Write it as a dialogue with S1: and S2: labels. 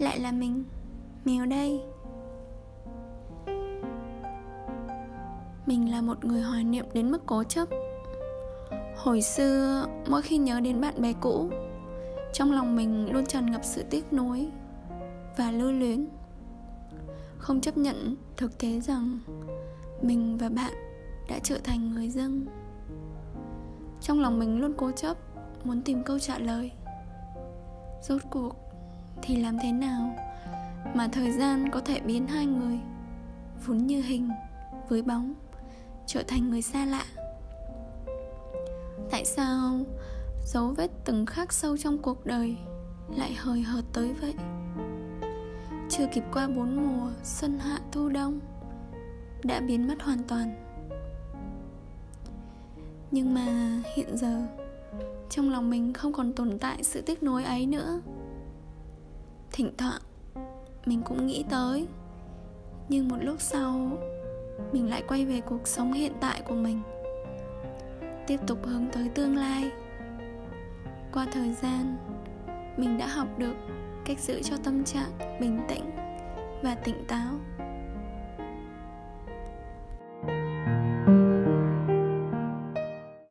S1: lại là mình Mèo đây. Mình là một người hoài niệm đến mức cố chấp. Hồi xưa, mỗi khi nhớ đến bạn bè cũ Trong lòng mình luôn tràn ngập sự tiếc nuối Và lưu luyến. Không chấp nhận thực tế rằng Mình và bạn đã trở thành người dân. Trong lòng mình luôn cố chấp Muốn tìm câu trả lời. Rốt cuộc thì làm thế nào Mà thời gian có thể biến hai người Vốn như hình với bóng, Trở thành người xa lạ? Tại sao dấu vết từng khắc sâu trong cuộc đời Lại hời hợt tới vậy? Chưa kịp qua bốn mùa Xuân hạ thu đông, Đã biến mất hoàn toàn. Nhưng mà hiện giờ, Trong lòng mình không còn tồn tại sự tiếc nuối ấy nữa. Thỉnh thoảng Mình cũng nghĩ tới. Nhưng một lúc sau, Mình lại quay về cuộc sống hiện tại của mình. Tiếp tục hướng tới tương lai. Qua thời gian, mình đã học được cách giữ cho tâm trạng bình tĩnh và tỉnh táo.